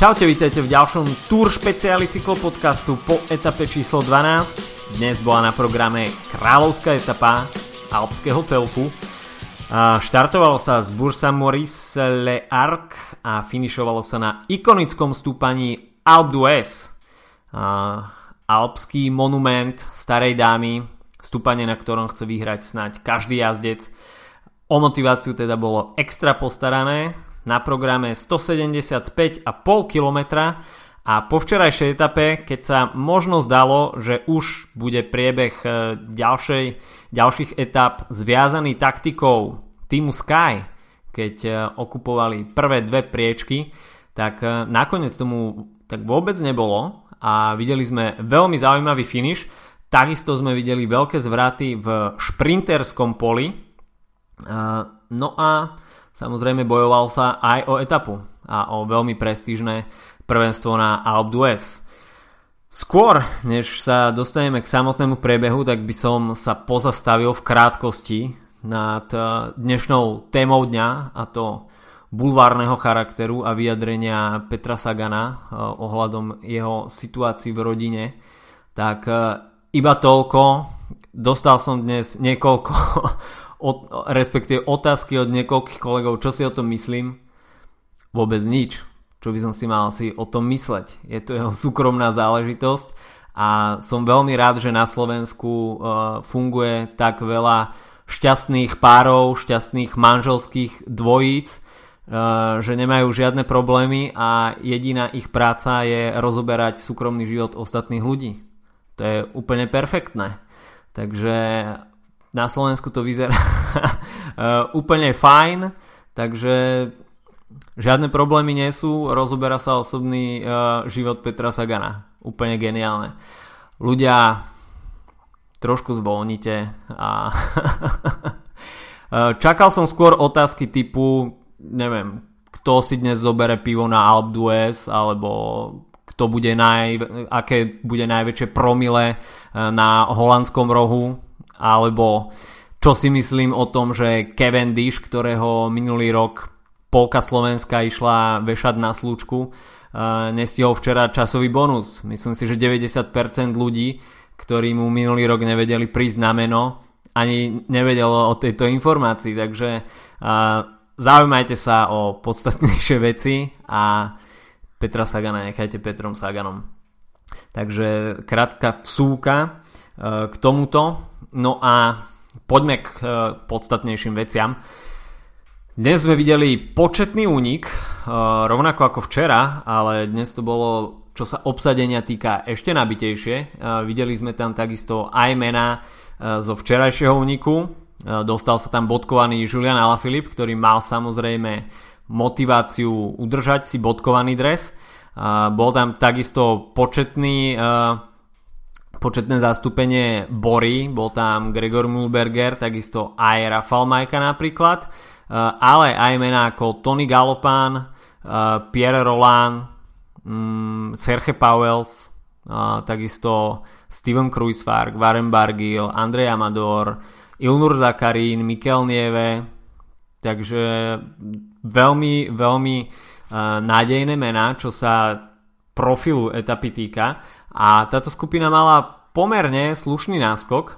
Čaute, vítajte v ďalšom Tour špeciáli cyklopodcastu po etape číslo 12. Dnes bola na programe kráľovská etapa alpského celku. Štartovalo sa z Bursa Maurice Le Arc a finišovalo sa na ikonickom stúpaní Alpe d'Huez. Alpský monument starej dámy, stúpanie na ktorom chce vyhrať snáď každý jazdec. O motiváciu teda bolo extra postarané, na programe 175,5 km a po včerajšej etape, keď sa možno zdalo, že už bude priebeh e, ďalšej, ďalších etap zviazaný taktikou týmu Sky, keď e, okupovali prvé dve priečky, tak e, nakoniec tomu tak vôbec nebolo a videli sme veľmi zaujímavý finish. Takisto sme videli veľké zvraty v šprinterskom poli. No a Samozrejme bojoval sa aj o etapu a o veľmi prestížne prvenstvo na Alpe d'Huez. Skôr, než sa dostaneme k samotnému priebehu, tak by som sa pozastavil v krátkosti nad eh, dnešnou témou dňa a to bulvárneho charakteru a vyjadrenia Petra Sagana eh, ohľadom jeho situácii v rodine. Tak eh, iba toľko. Dostal som dnes niekoľko od, respektíve otázky od niekoľkých kolegov, čo si o tom myslím. Vôbec nič. Čo by som si mal si o tom mysleť. Je to jeho súkromná záležitosť a som veľmi rád, že na Slovensku uh, funguje tak veľa šťastných párov, šťastných manželských dvojíc, uh, že nemajú žiadne problémy a jediná ich práca je rozoberať súkromný život ostatných ľudí. To je úplne perfektné. Takže na Slovensku to vyzerá eh, úplne fajn, takže žiadne problémy nie sú, rozoberá sa osobný uh, život Petra Sagana. Úplne geniálne. Ľudia, trošku zvolnite a eh, čakal som skôr otázky typu, neviem, kto si dnes zobere pivo na Alp d'Huez, alebo kto bude naj, aké bude najväčšie promile na holandskom rohu alebo čo si myslím o tom, že Cavendish, ktorého minulý rok polka Slovenska išla vešať na slučku, nestihol včera časový bonus. Myslím si, že 90% ľudí, ktorí mu minulý rok nevedeli prísť na meno, ani nevedelo o tejto informácii, takže zaujímajte sa o podstatnejšie veci a Petra Sagana nechajte Petrom Saganom. Takže krátka vsúka k tomuto. No a poďme k e, podstatnejším veciam. Dnes sme videli početný únik, e, rovnako ako včera, ale dnes to bolo, čo sa obsadenia týka, ešte nabitejšie. E, videli sme tam takisto aj mená zo včerajšieho úniku. Dostal sa tam bodkovaný Julian Alaphilippe, ktorý mal samozrejme motiváciu udržať si bodkovaný dres. Bol tam takisto početný početné zastúpenie Bory, bol tam Gregor Mulberger, takisto aj Rafal Majka napríklad, eh, ale aj mená ako Tony Galopán, eh, Pierre Roland, mm, Serge Pauwels, eh, takisto Steven Kruisvark, Warren Bargill, Andrej Amador, Ilnur Zakarín, Mikel Nieve, takže veľmi, veľmi nádejné mená, čo sa profilu etapy týka a táto skupina mala pomerne slušný náskok, e,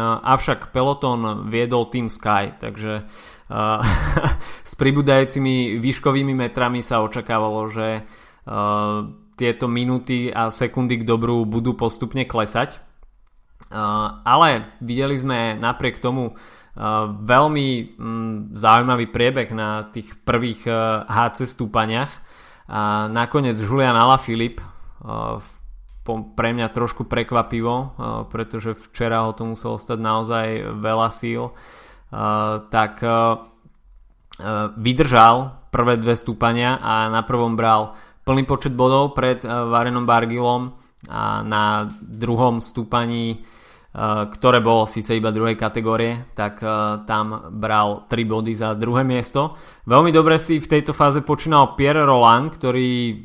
avšak peloton viedol Team Sky, takže uh, s pribúdajúcimi výškovými metrami sa očakávalo, že uh, tieto minúty a sekundy k dobru budú postupne klesať. Ale videli sme napriek tomu veľmi zaujímavý priebeh na tých prvých HC stúpaniach. A nakoniec Julian Alaphilippe v pre mňa trošku prekvapivo, uh, pretože včera ho to muselo stať naozaj veľa síl, uh, tak uh, vydržal prvé dve stúpania a na prvom bral plný počet bodov pred Varenom Bargilom a na druhom stúpaní ktoré bolo síce iba druhej kategórie, tak tam bral 3 body za druhé miesto. Veľmi dobre si v tejto fáze počínal Pierre Roland, ktorý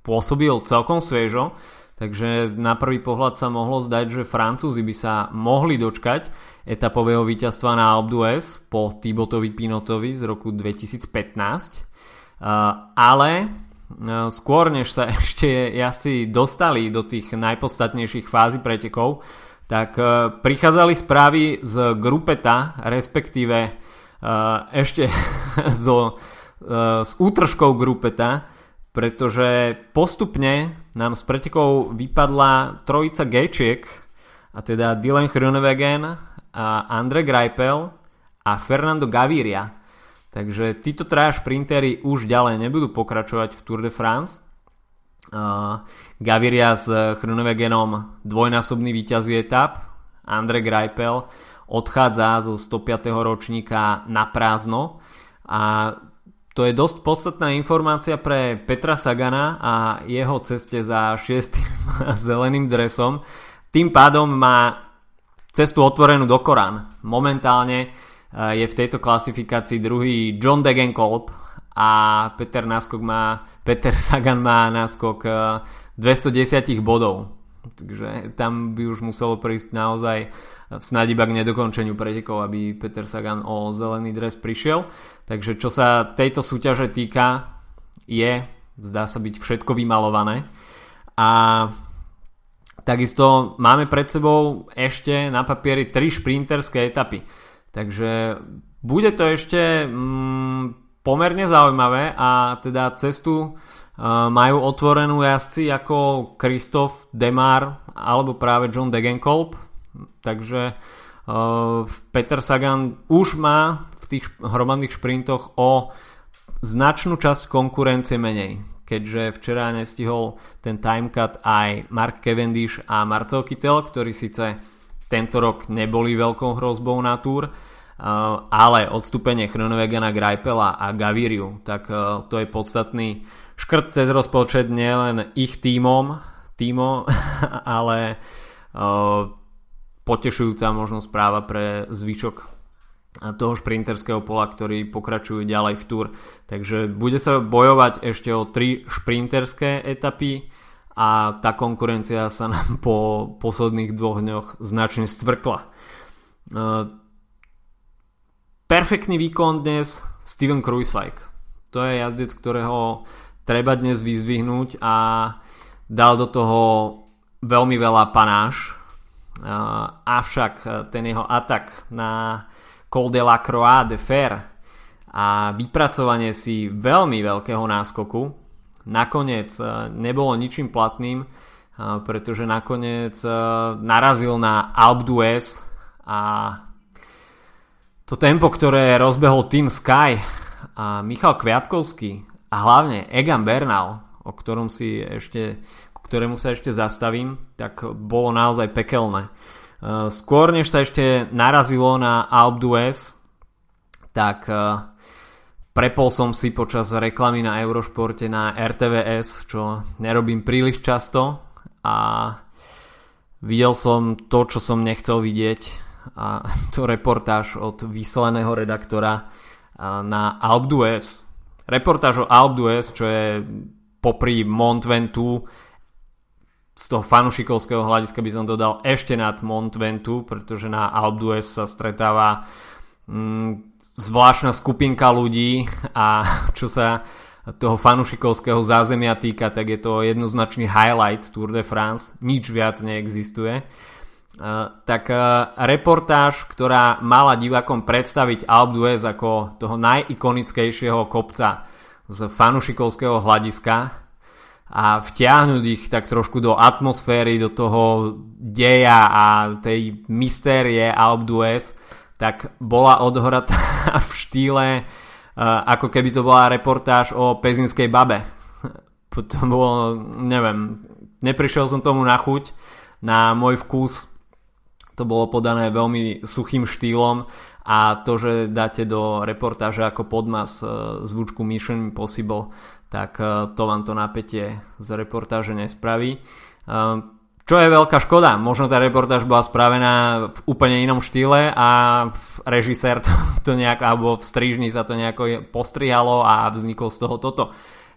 pôsobil celkom sviežo. Takže na prvý pohľad sa mohlo zdať, že Francúzi by sa mohli dočkať etapového víťazstva na Alpe d'Huez po Thibotovi Pinotovi z roku 2015. Ale skôr než sa ešte asi dostali do tých najpodstatnejších fází pretekov, tak prichádzali správy z grupeta, respektíve ešte zo, s útržkou grupeta, pretože postupne nám z pretekov vypadla trojica Gejčiek, a teda Dylan Groenewegen, a Andre Greipel a Fernando Gaviria. Takže títo traja šprintery už ďalej nebudú pokračovať v Tour de France. Uh, Gaviria s Chronowegenom dvojnásobný víťaz etap, Andre Greipel odchádza zo 105. ročníka na prázdno a to je dosť podstatná informácia pre Petra Sagana a jeho ceste za šiestým zeleným dresom. Tým pádom má cestu otvorenú do Korán. Momentálne eh, je v tejto klasifikácii druhý John Degenkolb a Peter, náskok má, Peter Sagan má náskok 210 eh, bodov. Takže tam by už muselo prísť naozaj snad iba k nedokončeniu pretekov, aby Peter Sagan o zelený dres prišiel. Takže čo sa tejto súťaže týka, je, zdá sa byť všetko vymalované. A takisto máme pred sebou ešte na papieri tri šprinterské etapy. Takže bude to ešte mm, pomerne zaujímavé a teda cestu uh, majú otvorenú jazdci ako Christoph Demar alebo práve John Degenkolb Takže uh, Peter Sagan už má tých hromadných šprintoch o značnú časť konkurencie menej. Keďže včera nestihol ten timecut aj Mark Cavendish a Marcel Kittel, ktorí síce tento rok neboli veľkou hrozbou na túr, uh, ale odstúpenie Chronovegana, Greipela a Gaviriu, tak uh, to je podstatný škrt cez rozpočet nielen ich týmom, týmom ale uh, potešujúca možno správa pre zvyšok toho šprinterského pola, ktorí pokračujú ďalej v túr. Takže bude sa bojovať ešte o tri šprinterské etapy a tá konkurencia sa nám po posledných dvoch dňoch značne stvrkla. Uh, perfektný výkon dnes Steven Kruiswijk. To je jazdec, ktorého treba dnes vyzvihnúť a dal do toho veľmi veľa panáš avšak e, ten jeho atak na Col de la Croix de Fer a vypracovanie si veľmi veľkého náskoku nakoniec e, nebolo ničím platným, e, pretože nakoniec narazil na Alp d'Huez a to tempo, ktoré rozbehol Team Sky a Michal Kviatkovský a hlavne Egan Bernal, o ktorom si ešte ktorému sa ešte zastavím, tak bolo naozaj pekelné. Uh, skôr než sa ešte narazilo na Alp d'Huez, tak uh, prepol som si počas reklamy na Eurošporte na RTVS, čo nerobím príliš často a videl som to, čo som nechcel vidieť a to reportáž od vysleného redaktora uh, na Alp d'Huez. Reportáž o Alp d'Huez, čo je popri Mont Ventoux z toho fanušikovského hľadiska by som dodal ešte nad Mont Ventu, pretože na d'Huez sa stretáva mm, zvláštna skupinka ľudí a čo sa toho fanušikovského zázemia týka, tak je to jednoznačný highlight Tour de France, nič viac neexistuje. Uh, tak uh, reportáž, ktorá mala divákom predstaviť Alpe d'Huez ako toho najikonickejšieho kopca z fanušikovského hľadiska, a vtiahnuť ich tak trošku do atmosféry, do toho deja a tej mystérie Alp d'Huez, tak bola odhratá v štýle uh, ako keby to bola reportáž o pezinskej babe. To bolo, neviem, neprišiel som tomu na chuť, na môj vkus to bolo podané veľmi suchým štýlom a to, že dáte do reportáže ako podmas uh, zvučku Mission Impossible, tak e, to vám to napätie z reportáže nespraví. E, čo je veľká škoda, možno tá reportáž bola spravená v úplne inom štýle a režisér to, to nejak, alebo v strižni sa to nejako postrihalo a vzniklo z toho toto.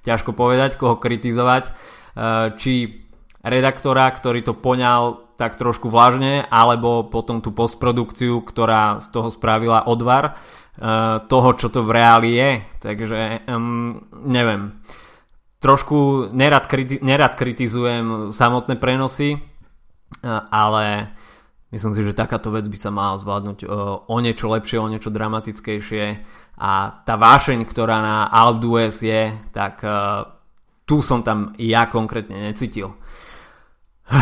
Ťažko povedať, koho kritizovať, e, či redaktora, ktorý to poňal tak trošku vlažne, alebo potom tú postprodukciu, ktorá z toho spravila odvar toho, čo to v reáli je. Takže um, neviem. trošku nerad, kriti- nerad kritizujem samotné prenosy, ale myslím si, že takáto vec by sa mala zvládnuť o niečo lepšie, o niečo dramatickejšie a tá vášeň, ktorá na Alp d'Huez je, tak tu som tam ja konkrétne necítil.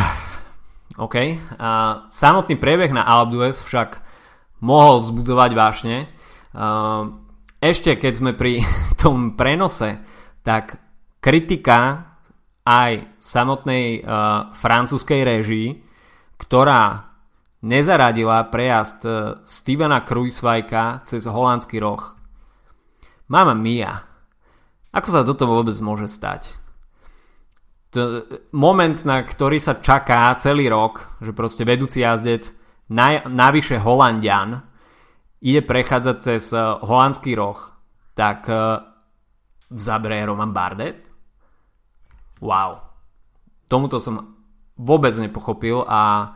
OK. A samotný priebeh na Alp d'Huez však mohol vzbudzovať vášne. Ešte keď sme pri tom prenose, tak kritika aj samotnej uh, francúzskej réžii, ktorá nezaradila prejazd uh, Stevena Kruisvajka cez holandský roh. Mama mia, ako sa toto vôbec môže stať? To, moment, na ktorý sa čaká celý rok, že proste vedúci jazdec, naj, navyše Holandian, ide prechádzať cez uh, holandský roh, tak v zábere Roman Bardet? Wow. Tomuto som vôbec nepochopil a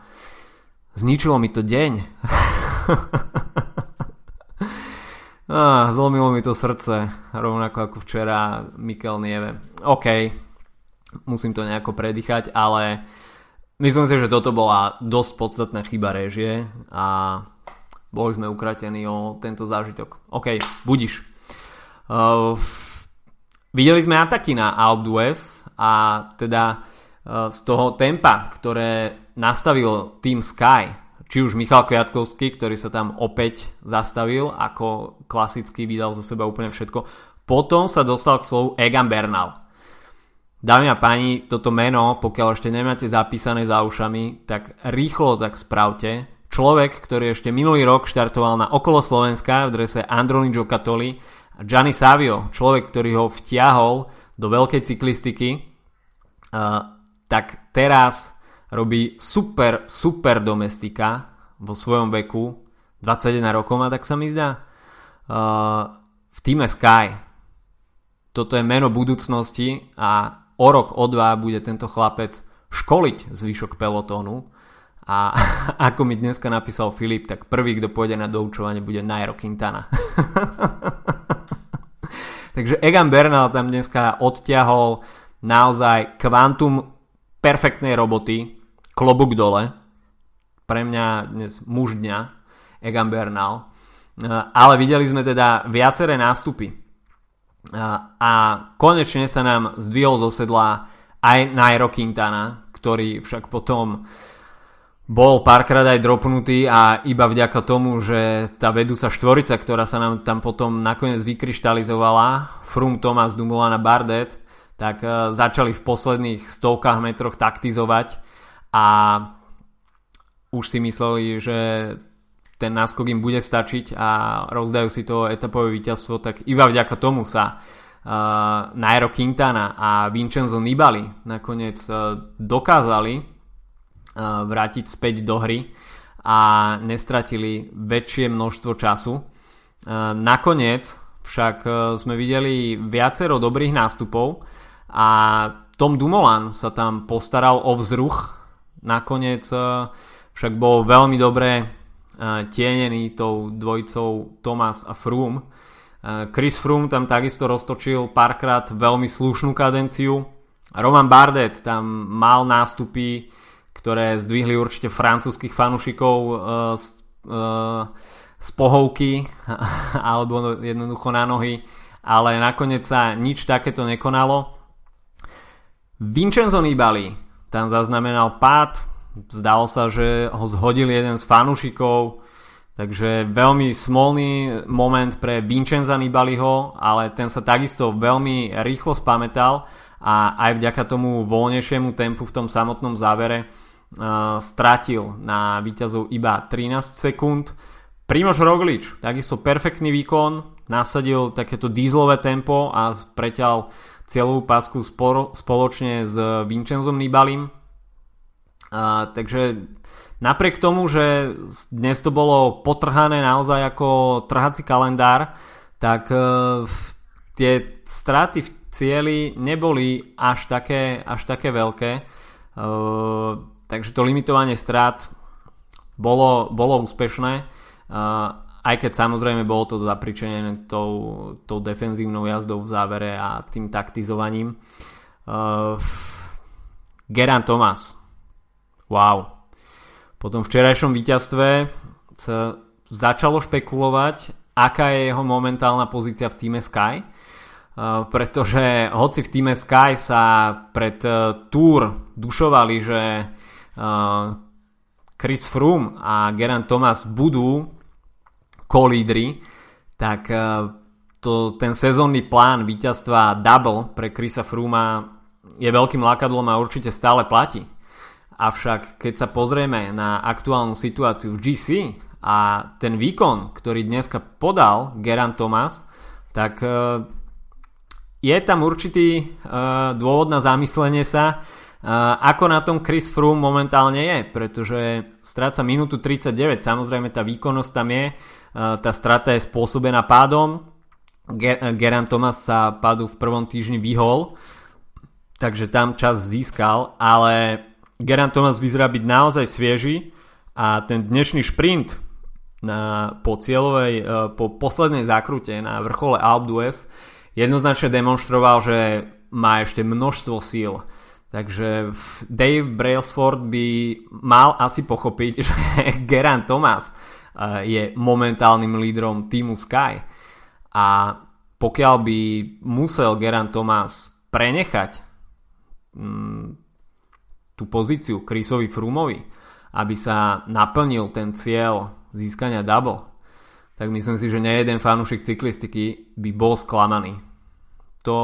zničilo mi to deň. Zlomilo mi to srdce, rovnako ako včera Mikel Nieve. OK, musím to nejako predýchať, ale myslím si, že toto bola dosť podstatná chyba režie a boli sme ukratení o tento zážitok. OK, budiš. Uh, videli sme ataky na Alp a teda uh, z toho tempa, ktoré nastavil Team Sky, či už Michal Kviatkovský, ktorý sa tam opäť zastavil, ako klasicky vydal zo seba úplne všetko. Potom sa dostal k slovu Egan Bernal. Dámy a páni, toto meno, pokiaľ ešte nemáte zapísané za ušami, tak rýchlo tak spravte. Človek, ktorý ešte minulý rok štartoval na okolo Slovenska v drese Androni Giocattoli a Gianni Savio, človek, ktorý ho vtiahol do veľkej cyklistiky, tak teraz robí super, super domestika vo svojom veku, 21 rokov má, tak sa mi zdá, v týme Sky. Toto je meno budúcnosti a o rok, o dva bude tento chlapec školiť zvyšok pelotónu a ako mi dneska napísal Filip, tak prvý, kto pôjde na doučovanie, bude Nairo Quintana. Takže Egan Bernal tam dneska odťahol naozaj kvantum perfektnej roboty klobúk dole. Pre mňa dnes muž dňa, Egan Bernal. E, ale videli sme teda viaceré nástupy. E, a konečne sa nám zdvihol zo sedla aj Nairo Quintana, ktorý však potom bol párkrát aj dropnutý a iba vďaka tomu, že tá vedúca štvorica, ktorá sa nám tam potom nakoniec vykryštalizovala, Frum, Thomas, Dumoulin Bardet, tak e, začali v posledných stovkách metroch taktizovať a už si mysleli, že ten náskok im bude stačiť a rozdajú si to etapové víťazstvo, tak iba vďaka tomu sa uh, Nairo Quintana a Vincenzo Nibali nakoniec uh, dokázali vrátiť späť do hry a nestratili väčšie množstvo času. Uh, nakoniec však uh, sme videli viacero dobrých nástupov a Tom Dumoulin sa tam postaral o vzruch nakoniec e, však bol veľmi dobre e, tienený tou dvojicou Thomas a Froome. E, Chris Froome tam takisto roztočil párkrát veľmi slušnú kadenciu. Roman Bardet tam mal nástupy, ktoré zdvihli určite francúzskych fanúšikov z, z pohovky alebo jednoducho na nohy, ale nakoniec sa nič takéto nekonalo. Vincenzo Nibali tam zaznamenal pád, zdalo sa, že ho zhodil jeden z fanúšikov, takže veľmi smolný moment pre Vincenza Nibaliho, ale ten sa takisto veľmi rýchlo spametal a aj vďaka tomu voľnejšiemu tempu v tom samotnom závere stratil na víťazov iba 13 sekúnd. Primož Roglič, takisto perfektný výkon, nasadil takéto dízlové tempo a preťal celú pásku spoločne s Vincenzom Nibalim. A, takže napriek tomu, že dnes to bolo potrhané naozaj ako trhací kalendár, tak e, tie straty v cieli neboli až také, až také veľké. E, takže to limitovanie strát bolo, bolo úspešné. Aj keď samozrejme bolo to zapričenené tou, tou defenzívnou jazdou v závere a tým taktizovaním. Geran Thomas. Wow. Po tom včerajšom víťazstve sa začalo špekulovať, aká je jeho momentálna pozícia v týme Sky. Uh, pretože hoci v týme Sky sa pred uh, Tour dušovali, že Chris Froome a Geran Thomas budú kolídry, tak to, ten sezónny plán víťazstva double pre Chrisa Frooma je veľkým lákadlom a určite stále platí. Avšak keď sa pozrieme na aktuálnu situáciu v GC a ten výkon, ktorý dneska podal Geran Thomas, tak e, je tam určitý e, dôvod na zamyslenie sa, e, ako na tom Chris Froome momentálne je, pretože stráca minútu 39, samozrejme tá výkonnosť tam je, tá strata je spôsobená pádom, Geran Thomas sa pádu v prvom týždni vyhol, takže tam čas získal, ale Geran Thomas vyzerá byť naozaj svieži a ten dnešný šprint na, po cieľovej, e, po poslednej zákrute na vrchole Alp d'Huez jednoznačne demonstroval, že má ešte množstvo síl. Takže Dave Brailsford by mal asi pochopiť, že Geran Thomas e, je momentálnym lídrom týmu Sky. A pokiaľ by musel Geran Thomas prenechať mm, tú pozíciu Chrisovi Frumovi, aby sa naplnil ten cieľ získania double, tak myslím si, že nejeden fanúšik cyklistiky by bol sklamaný. To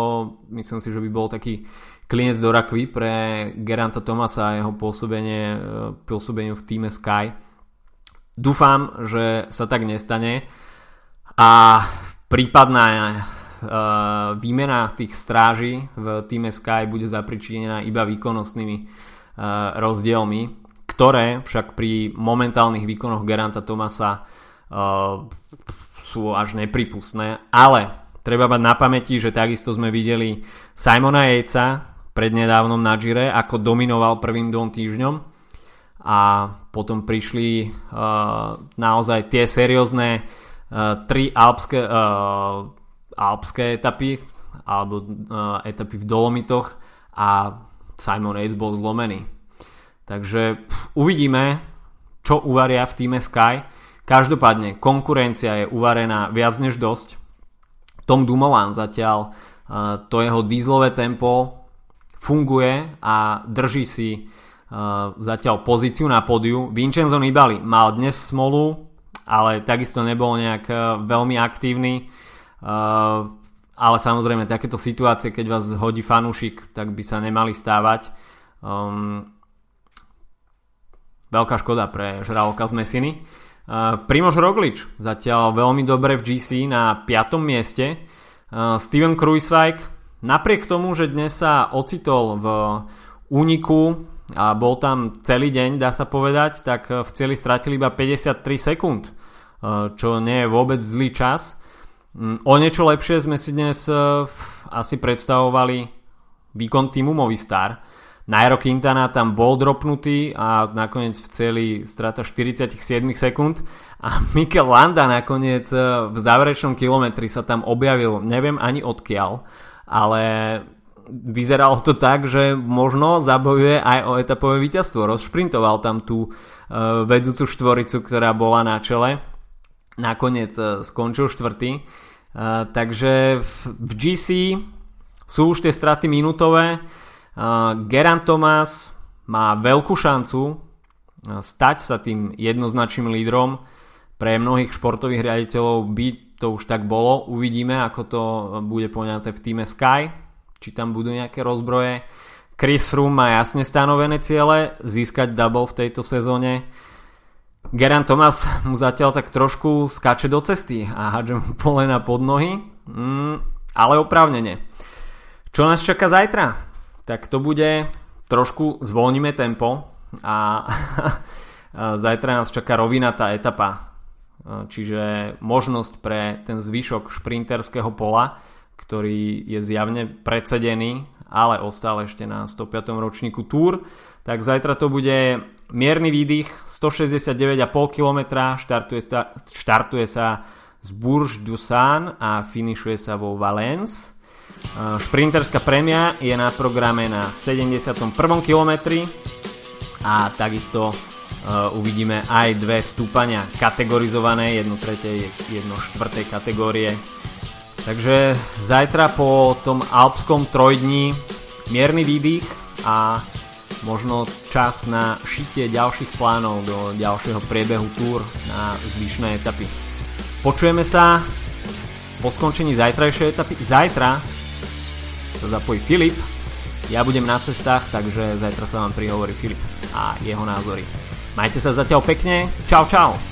myslím si, že by bol taký klinec do rakvy pre Geranta Tomasa a jeho pôsobenie, e, pôsobeniu v týme Sky. Dúfam, že sa tak nestane a prípadná uh, výmena tých stráží v týme Sky bude zapričinená iba výkonnostnými uh, rozdielmi, ktoré však pri momentálnych výkonoch Geranta Tomasa sú až nepripustné, ale treba mať na pamäti, že takisto sme videli Simona Jejca prednedávnom na Gire, ako dominoval prvým dvom týždňom a potom prišli uh, naozaj tie seriózne uh, tri alpské uh, alpské etapy alebo uh, etapy v Dolomitoch a Simon Yates bol zlomený. Takže uvidíme, čo uvaria v týme Sky. Každopádne konkurencia je uvarená viac než dosť. Tom Dumoulin zatiaľ uh, to jeho dízlové tempo funguje a drží si uh, zatiaľ pozíciu na pódiu. Vincenzo Nibali mal dnes smolu, ale takisto nebol nejak uh, veľmi aktívny. Uh, ale samozrejme takéto situácie, keď vás hodí fanúšik, tak by sa nemali stávať. Um, veľká škoda pre žraloka z Mesiny. Uh, Primož Roglič zatiaľ veľmi dobre v GC na 5. mieste. Uh, Steven Kruiswijk napriek tomu, že dnes sa ocitol v úniku a bol tam celý deň, dá sa povedať, tak v cieli stratili iba 53 sekúnd, uh, čo nie je vôbec zlý čas. Mm, o niečo lepšie sme si dnes e, asi predstavovali výkon týmu Movistar. Nairo Quintana tam bol dropnutý a nakoniec v celý strata 47 sekúnd a Mikel Landa nakoniec e, v záverečnom kilometri sa tam objavil, neviem ani odkiaľ, ale vyzeralo to tak, že možno zabojuje aj o etapové víťazstvo. Rozšprintoval tam tú uh, vedúcu štvoricu, ktorá bola na čele nakoniec e, skončil štvrtý. E, takže v GC sú už tie straty minútové. E, Geran Thomas má veľkú šancu stať sa tým jednoznačným lídrom. Pre mnohých športových riaditeľov by to už tak bolo. Uvidíme, ako to bude poňaté v týme Sky. Či tam budú nejaké rozbroje. Chris Froome má jasne stanovené ciele získať double v tejto sezóne Geran Thomas mu zatiaľ tak trošku skáče do cesty a hádže mu polena pod nohy, mm, ale oprávnene. Čo nás čaká zajtra? Tak to bude, trošku zvolníme tempo a zajtra nás čaká rovinatá etapa, čiže možnosť pre ten zvyšok šprinterského pola, ktorý je zjavne predsedený, ale ostal ešte na 105. ročníku Tour, tak zajtra to bude Mierny výdych 169,5 km, štartuje, sa, štartuje sa z Bourges du a finišuje sa vo Valence. Šprinterská prémia je na programe na 71. kilometri a takisto uvidíme aj dve stúpania kategorizované, jednu tretej, jedno štvrtej kategórie. Takže zajtra po tom alpskom trojdní mierny výdych a možno čas na šitie ďalších plánov do ďalšieho priebehu túr na zvyšné etapy. Počujeme sa po skončení zajtrajšej etapy. Zajtra sa zapojí Filip, ja budem na cestách, takže zajtra sa vám prihovorí Filip a jeho názory. Majte sa zatiaľ pekne, čau čau!